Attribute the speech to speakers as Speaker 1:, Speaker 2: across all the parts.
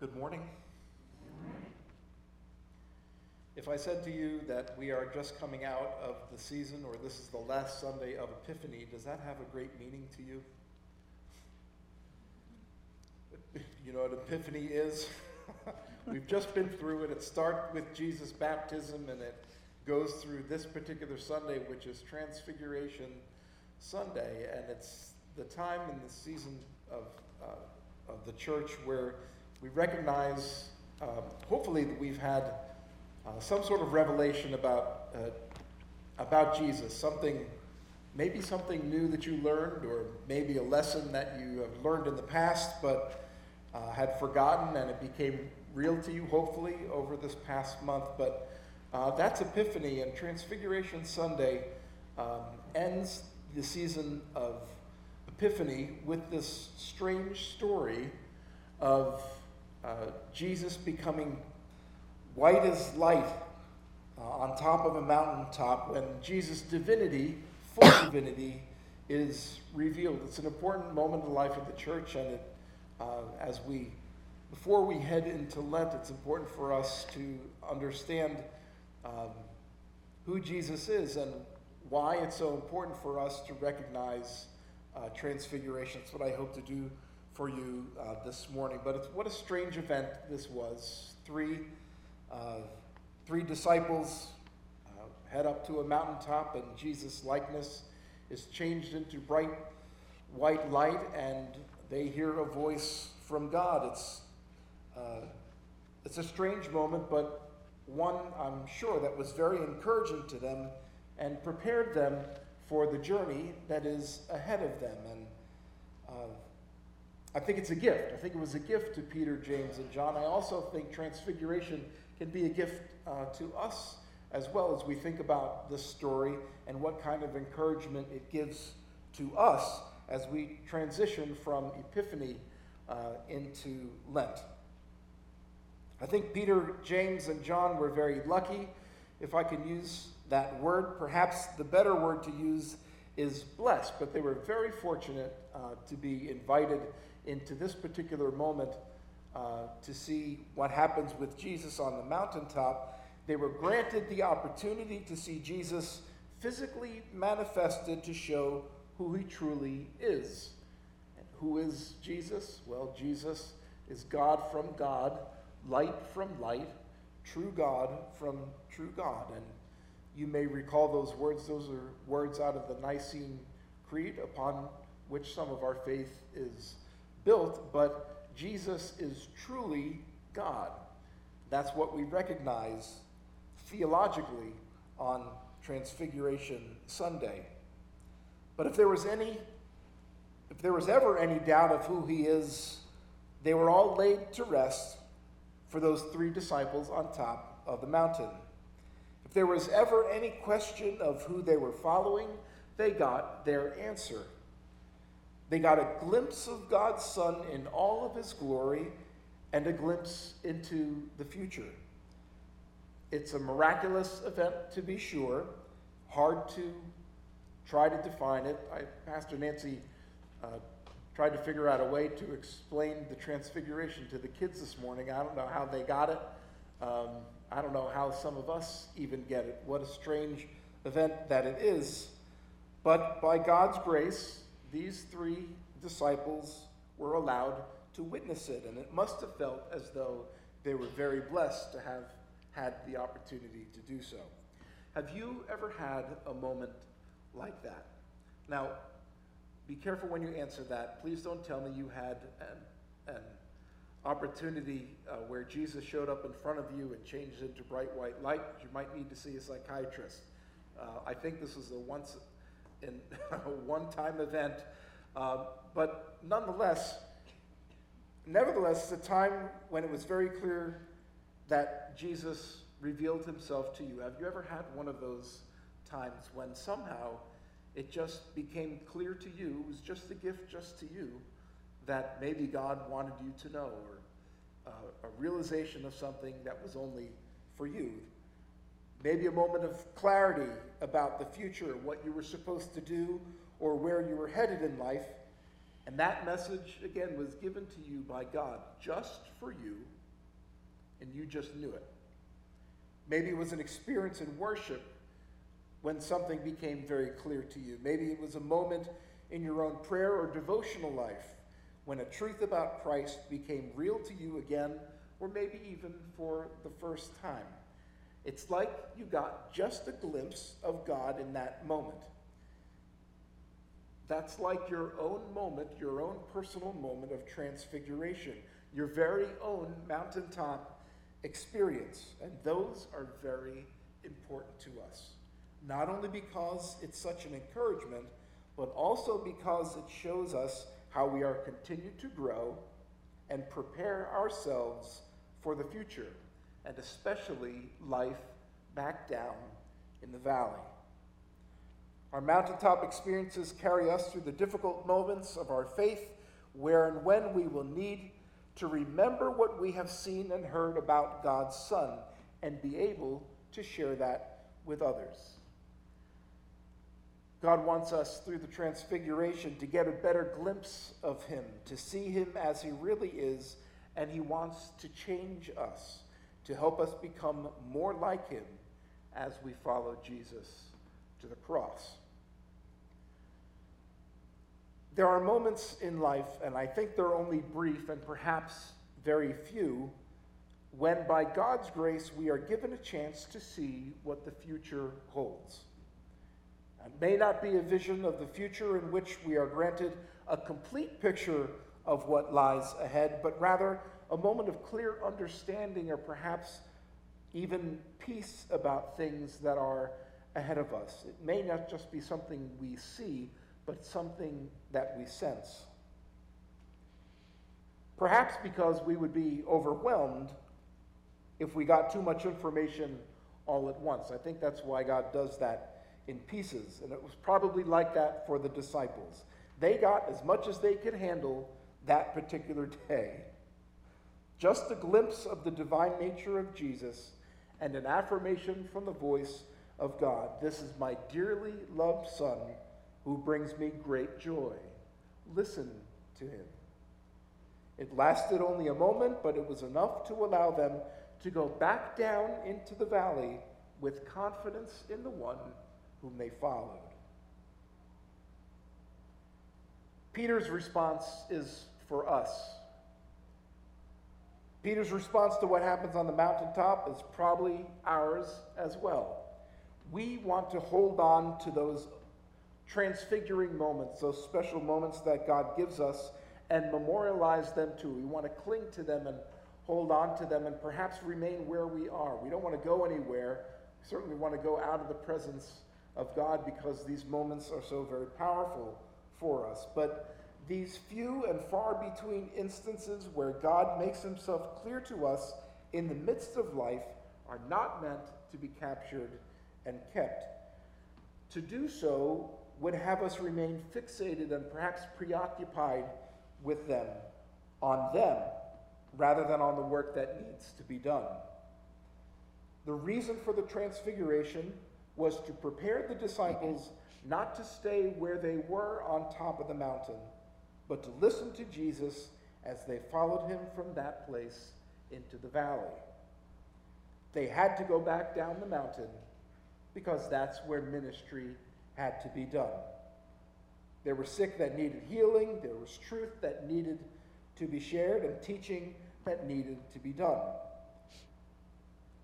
Speaker 1: Good morning. If I said to you that we are just coming out of the season or this is the last Sunday of Epiphany, does that have a great meaning to you? You know what Epiphany is? We've just been through it. It starts with Jesus' baptism and it goes through this particular Sunday, which is Transfiguration Sunday. And it's the time in the season of, uh, of the church where we recognize, um, hopefully, that we've had uh, some sort of revelation about, uh, about Jesus, something, maybe something new that you learned, or maybe a lesson that you have learned in the past but uh, had forgotten and it became real to you, hopefully, over this past month. But uh, that's Epiphany, and Transfiguration Sunday um, ends the season of Epiphany with this strange story of uh, Jesus becoming white as light uh, on top of a mountaintop when Jesus' divinity, full divinity, is revealed. It's an important moment in the life of the church, and it, uh, as we, before we head into Lent, it's important for us to understand um, who Jesus is and why it's so important for us to recognize uh, transfiguration. It's what I hope to do for you uh, this morning. But it's, what a strange event this was. Three, uh, three disciples uh, head up to a mountaintop, and Jesus' likeness is changed into bright white light, and they hear a voice from God. It's, uh, it's a strange moment, but one I'm sure that was very encouraging to them and prepared them for the journey that is ahead of them. And uh, I think it's a gift. I think it was a gift to Peter, James, and John. I also think transfiguration can be a gift uh, to us as well as we think about this story and what kind of encouragement it gives to us as we transition from Epiphany uh, into Lent. I think Peter, James, and John were very lucky, if I can use that word. Perhaps the better word to use is blessed, but they were very fortunate uh, to be invited into this particular moment uh, to see what happens with Jesus on the mountaintop. They were granted the opportunity to see Jesus physically manifested to show who he truly is. And who is Jesus? Well, Jesus is God from God, light from light, true God from true God. And you may recall those words. Those are words out of the Nicene Creed upon which some of our faith is built, but Jesus is truly God. That's what we recognize theologically on Transfiguration Sunday. But if there was any if there was ever any doubt of who he is, they were all laid to rest for those three disciples on top of the mountain. If there was ever any question of who they were following, they got their answer. They got a glimpse of God's Son in all of his glory and a glimpse into the future. It's a miraculous event, to be sure, hard to try to define it. I, Pastor Nancy uh, tried to figure out a way to explain the transfiguration to the kids this morning. I don't know how they got it. Um, I don't know how some of us even get it. What a strange event that it is. But by God's grace, these three disciples were allowed to witness it, and it must have felt as though they were very blessed to have had the opportunity to do so. Have you ever had a moment like that? Now, be careful when you answer that. Please don't tell me you had an, an opportunity uh, where Jesus showed up in front of you and changed into bright white light. You might need to see a psychiatrist. Uh, I think this is a once in a one-time event, uh, but nonetheless, nevertheless, it's a time when it was very clear that Jesus revealed himself to you. Have you ever had one of those times when somehow it just became clear to you, it was just a gift just to you, that maybe God wanted you to know, or uh, a realization of something that was only for you. Maybe a moment of clarity about the future, what you were supposed to do, or where you were headed in life. And that message, again, was given to you by God just for you, and you just knew it. Maybe it was an experience in worship when something became very clear to you. Maybe it was a moment in your own prayer or devotional life when a truth about Christ became real to you again, or maybe even for the first time. It's like you got just a glimpse of God in that moment. That's like your own moment, your own personal moment of transfiguration, your very own mountaintop experience. And those are very important to us. Not only because it's such an encouragement, but also because it shows us how we are continued to grow and prepare ourselves for the future, and especially life back down in the valley. Our mountaintop experiences carry us through the difficult moments of our faith, where and when we will need to remember what we have seen and heard about God's Son and be able to share that with others. God wants us through the transfiguration to get a better glimpse of Him, to see Him as He really is, and He wants to change us, to help us become more like Him as we follow Jesus to the cross. There are moments in life, and I think they're only brief and perhaps very few, when by God's grace we are given a chance to see what the future holds. It may not be a vision of the future in which we are granted a complete picture of what lies ahead, but rather a moment of clear understanding or perhaps even peace about things that are ahead of us. It may not just be something we see, but something that we sense. Perhaps because we would be overwhelmed if we got too much information all at once. I think that's why God does that in pieces. And it was probably like that for the disciples. They got as much as they could handle that particular day. Just a glimpse of the divine nature of Jesus and an affirmation from the voice of God. This is my dearly loved Son who brings me great joy. Listen to him. It lasted only a moment, but it was enough to allow them to go back down into the valley with confidence in the one whom they followed. Peter's response is for us. Peter's response to what happens on the mountaintop is probably ours as well. We want to hold on to those transfiguring moments, those special moments that God gives us, and memorialize them too. We want to cling to them and hold on to them and perhaps remain where we are. We don't want to go anywhere. We certainly want to go out of the presence of God because these moments are so very powerful for us. But these few and far between instances where God makes himself clear to us in the midst of life are not meant to be captured and kept. To do so would have us remain fixated and perhaps preoccupied with them, on them, rather than on the work that needs to be done. The reason for the transfiguration was to prepare the disciples not to stay where they were on top of the mountain, but to listen to Jesus as they followed him from that place into the valley. They had to go back down the mountain because that's where ministry had to be done. There were sick that needed healing, there was truth that needed to be shared, and teaching that needed to be done.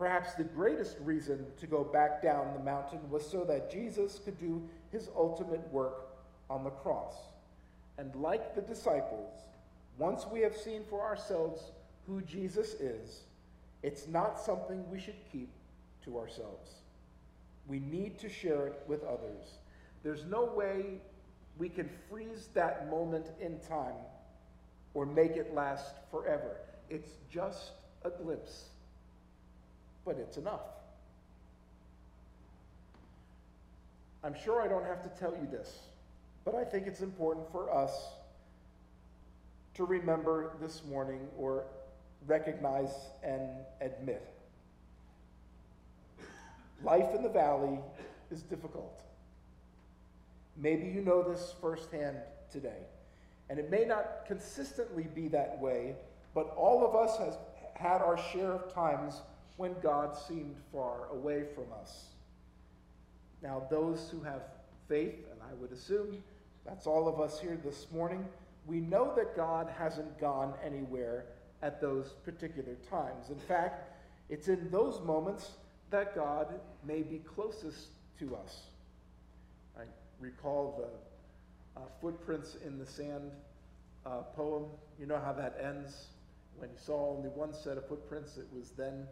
Speaker 1: Perhaps the greatest reason to go back down the mountain was so that Jesus could do his ultimate work on the cross. And like the disciples, once we have seen for ourselves who Jesus is, it's not something we should keep to ourselves. We need to share it with others. There's no way we can freeze that moment in time or make it last forever. It's just a glimpse, but it's enough. I'm sure I don't have to tell you this, but I think it's important for us to remember this morning or recognize and admit. Life in the valley is difficult. Maybe you know this firsthand today. And it may not consistently be that way, but all of us has had our share of times when God seemed far away from us. Now, those who have faith, and I would assume that's all of us here this morning, we know that God hasn't gone anywhere at those particular times. In fact, it's in those moments that God may be closest to us. I recall the uh, footprints in the sand uh, poem. You know how that ends? When you saw only one set of footprints, it was then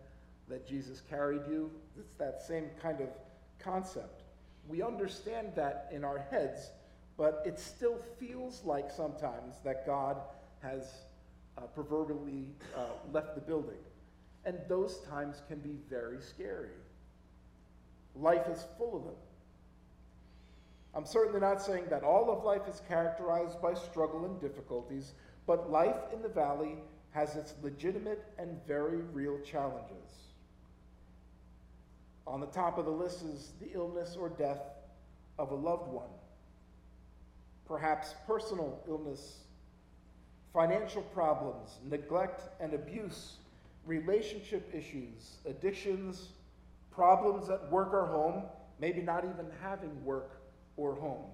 Speaker 1: that Jesus carried you. It's that same kind of concept. We understand that in our heads, but it still feels like sometimes that God has uh, proverbially uh, left the building. And those times can be very scary. Life is full of them. I'm certainly not saying that all of life is characterized by struggle and difficulties, but life in the valley has its legitimate and very real challenges. On the top of the list is the illness or death of a loved one, perhaps personal illness, financial problems, neglect and abuse, relationship issues, addictions, problems at work or home, maybe not even having work or home,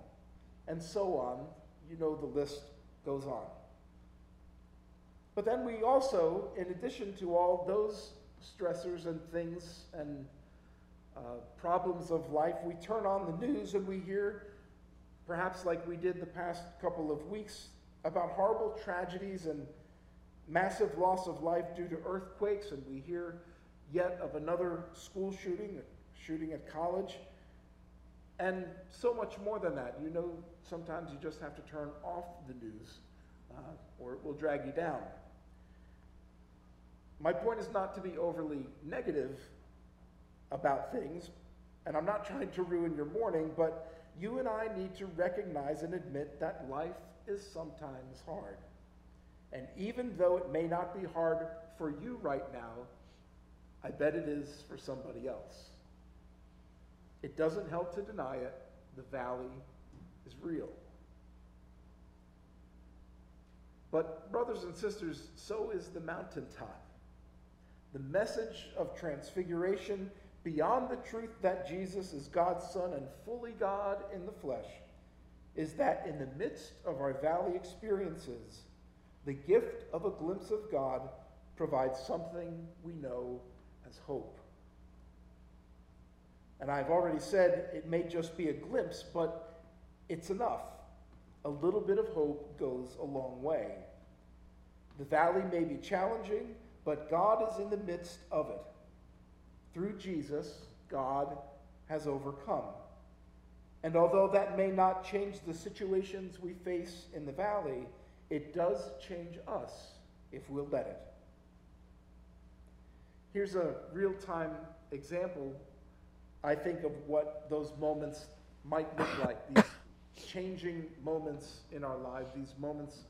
Speaker 1: and so on. You know the list goes on. But then we also, in addition to all those stressors and things and uh, problems of life, we turn on the news and we hear, perhaps like we did the past couple of weeks, about horrible tragedies and massive loss of life due to earthquakes, and we hear yet of another school shooting, shooting at college, and so much more than that. You know, sometimes you just have to turn off the news, uh, or it will drag you down. My point is not to be overly negative about things, and I'm not trying to ruin your morning, but you and I need to recognize and admit that life is sometimes hard. And even though it may not be hard for you right now, I bet it is for somebody else. It doesn't help to deny it. The valley is real. But, brothers and sisters, so is the mountaintop. The message of transfiguration beyond the truth that Jesus is God's Son and fully God in the flesh is that in the midst of our valley experiences, the gift of a glimpse of God provides something we know as hope. And I've already said it may just be a glimpse, but it's enough. A little bit of hope goes a long way. The valley may be challenging, but God is in the midst of it. Through Jesus, God has overcome. And although that may not change the situations we face in the valley, it does change us if we'll let it. Here's a real time example, I think, of what those moments might look like these changing moments in our lives, these moments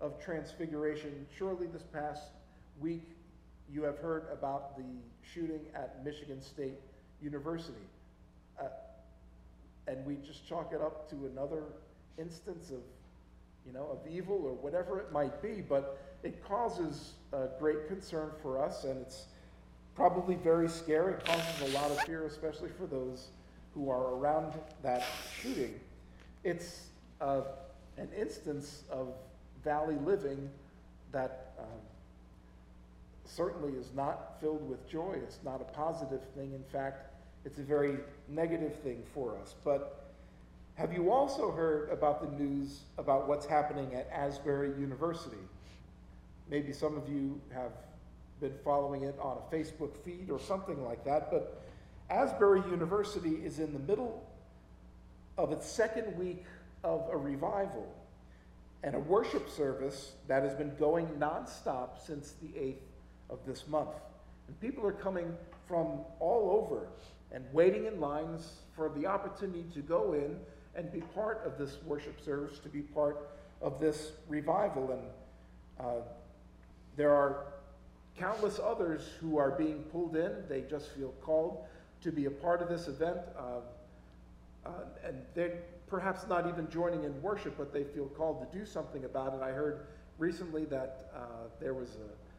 Speaker 1: of transfiguration. Surely this past week, you have heard about the shooting at Michigan State University. Uh, and we just chalk it up to another instance of, you know, of evil or whatever it might be, but it causes great concern for us, and it's probably very scary. It causes a lot of fear, especially for those who are around that shooting. It's uh, an instance of valley living that um, certainly is not filled with joy. It's not a positive thing. In fact, it's a very negative thing for us. But have you also heard about the news about what's happening at Asbury University? Maybe some of you have been following it on a Facebook feed or something like that, but Asbury University is in the middle of its second week of a revival and a worship service that has been going nonstop since the 8th of this month. And people are coming from all over and waiting in lines for the opportunity to go in and be part of this worship service, to be part of this revival. And uh, there are countless others who are being pulled in. They just feel called to be a part of this event. Uh, uh, and they're perhaps not even joining in worship, but they feel called to do something about it. I heard recently that uh, there was a,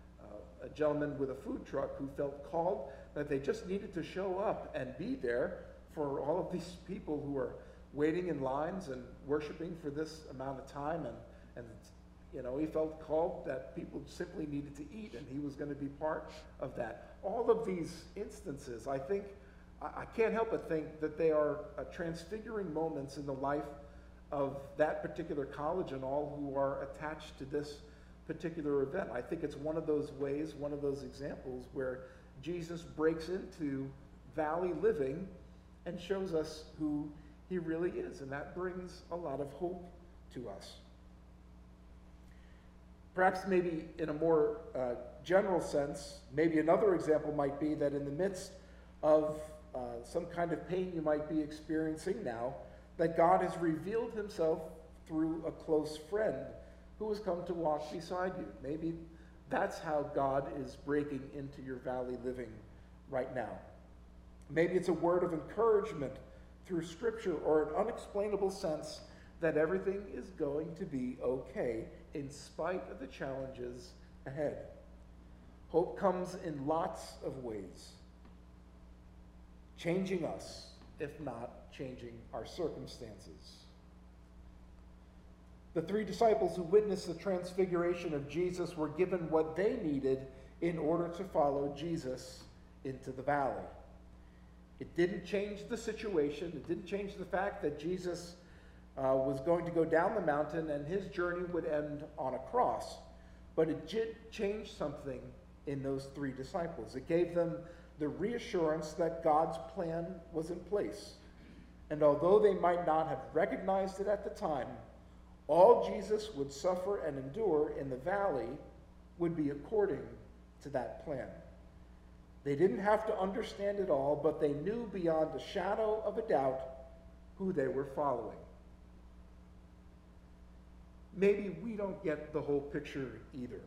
Speaker 1: a gentleman with a food truck who felt called that they just needed to show up and be there for all of these people who are waiting in lines and worshiping for this amount of time. And, and you know he felt called that people simply needed to eat and he was going to be part of that. All of these instances i think I can't help but think that they are uh, transfiguring moments in the life of that particular college and all who are attached to this particular event. I think it's one of those ways, one of those examples where Jesus breaks into valley living and shows us who he really is. And that brings a lot of hope to us. Perhaps, maybe in a more uh, general sense, maybe another example might be that in the midst of uh, some kind of pain you might be experiencing now, that God has revealed himself through a close friend who has come to walk beside you. Maybe that's how God is breaking into your valley living right now. Maybe it's a word of encouragement through Scripture or an unexplainable sense that everything is going to be okay in spite of the challenges ahead. Hope comes in lots of ways changing us, if not changing our circumstances. The three disciples who witnessed the transfiguration of Jesus were given what they needed in order to follow Jesus into the valley. It didn't change the situation, it didn't change the fact that Jesus uh, was going to go down the mountain and his journey would end on a cross. But it did change something in those three disciples. It gave them the reassurance that God's plan was in place. And although they might not have recognized it at the time, all Jesus would suffer and endure in the valley would be according to that plan. They didn't have to understand it all, but they knew beyond a shadow of a doubt who they were following. Maybe we don't get the whole picture either.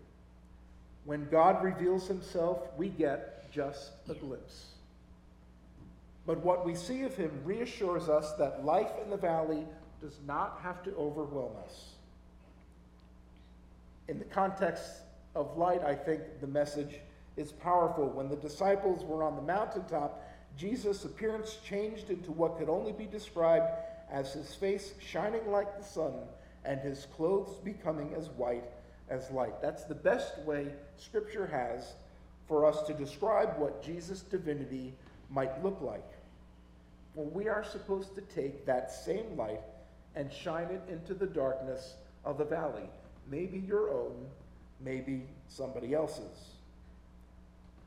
Speaker 1: When God reveals himself, we get just a glimpse. But what we see of him reassures us that life in the valley does not have to overwhelm us. In the context of light, I think the message is powerful. When the disciples were on the mountaintop, Jesus' appearance changed into what could only be described as his face shining like the sun and his clothes becoming as white as light. That's the best way Scripture has for us to describe what Jesus' divinity might look like. Well, we are supposed to take that same light and shine it into the darkness of the valley. Maybe your own, maybe somebody else's.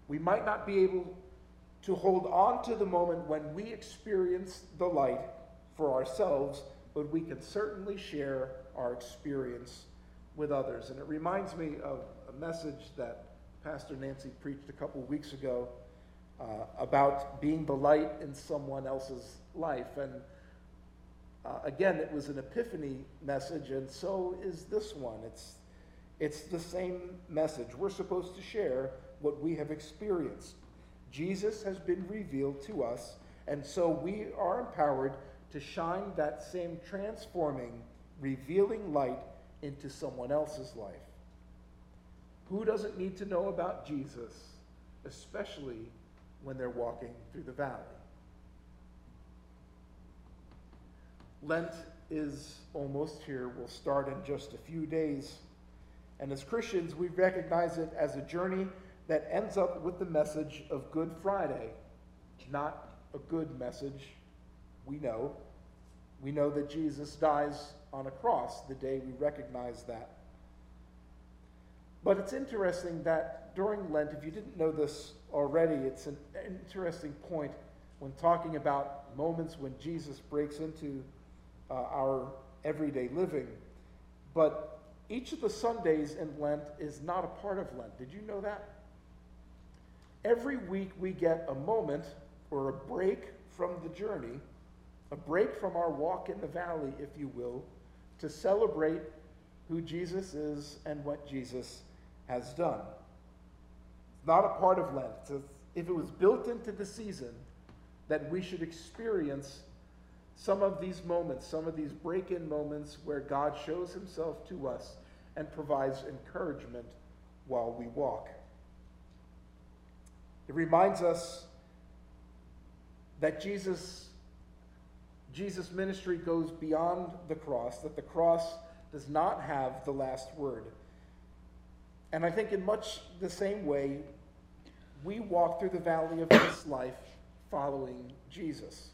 Speaker 1: We might not be able to hold on to the moment when we experience the light for ourselves, but we can certainly share our experience with others. And it reminds me of a message that Pastor Nancy preached a couple weeks ago uh, about being the light in someone else's life. And uh, again, it was an epiphany message, and so is this one. It's, it's the same message. We're supposed to share what we have experienced. Jesus has been revealed to us, and so we are empowered to shine that same transforming, revealing light into someone else's life. Who doesn't need to know about Jesus, especially when they're walking through the valley? Lent is almost here. We'll start in just a few days. And as Christians, we recognize it as a journey that ends up with the message of Good Friday. Not a good message, we know. We know that Jesus dies on a cross the day we recognize that. But it's interesting that during Lent, if you didn't know this already, it's an interesting point when talking about moments when Jesus breaks into uh, our everyday living. But each of the Sundays in Lent is not a part of Lent. Did you know that? Every week we get a moment or a break from the journey, a break from our walk in the valley, if you will, to celebrate who Jesus is and what Jesus has done. It's not a part of Lent. if it was built into the season that we should experience some of these moments, some of these break in moments where God shows himself to us and provides encouragement while we walk. It reminds us that Jesus Jesus' ministry goes beyond the cross, that the cross does not have the last word. And I think, in much the same way, we walk through the valley of this life following Jesus.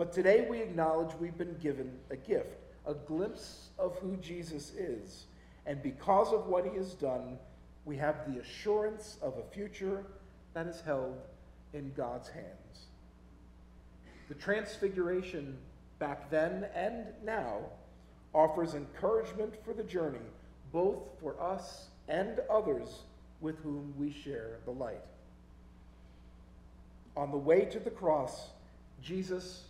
Speaker 1: But today we acknowledge we've been given a gift, a glimpse of who Jesus is. And because of what he has done, we have the assurance of a future that is held in God's hands. The transfiguration back then and now offers encouragement for the journey, both for us and others with whom we share the light. On the way to the cross, Jesus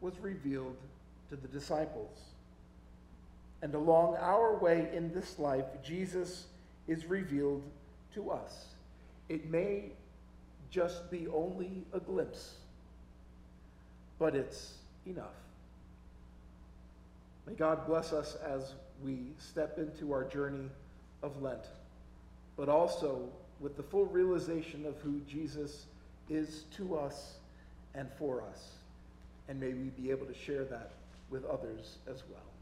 Speaker 1: was revealed to the disciples. And along our way in this life, Jesus is revealed to us. It may just be only a glimpse but it's enough. May God bless us as we step into our journey of Lent, but also with the full realization of who Jesus is to us and for us. And may we be able to share that with others as well.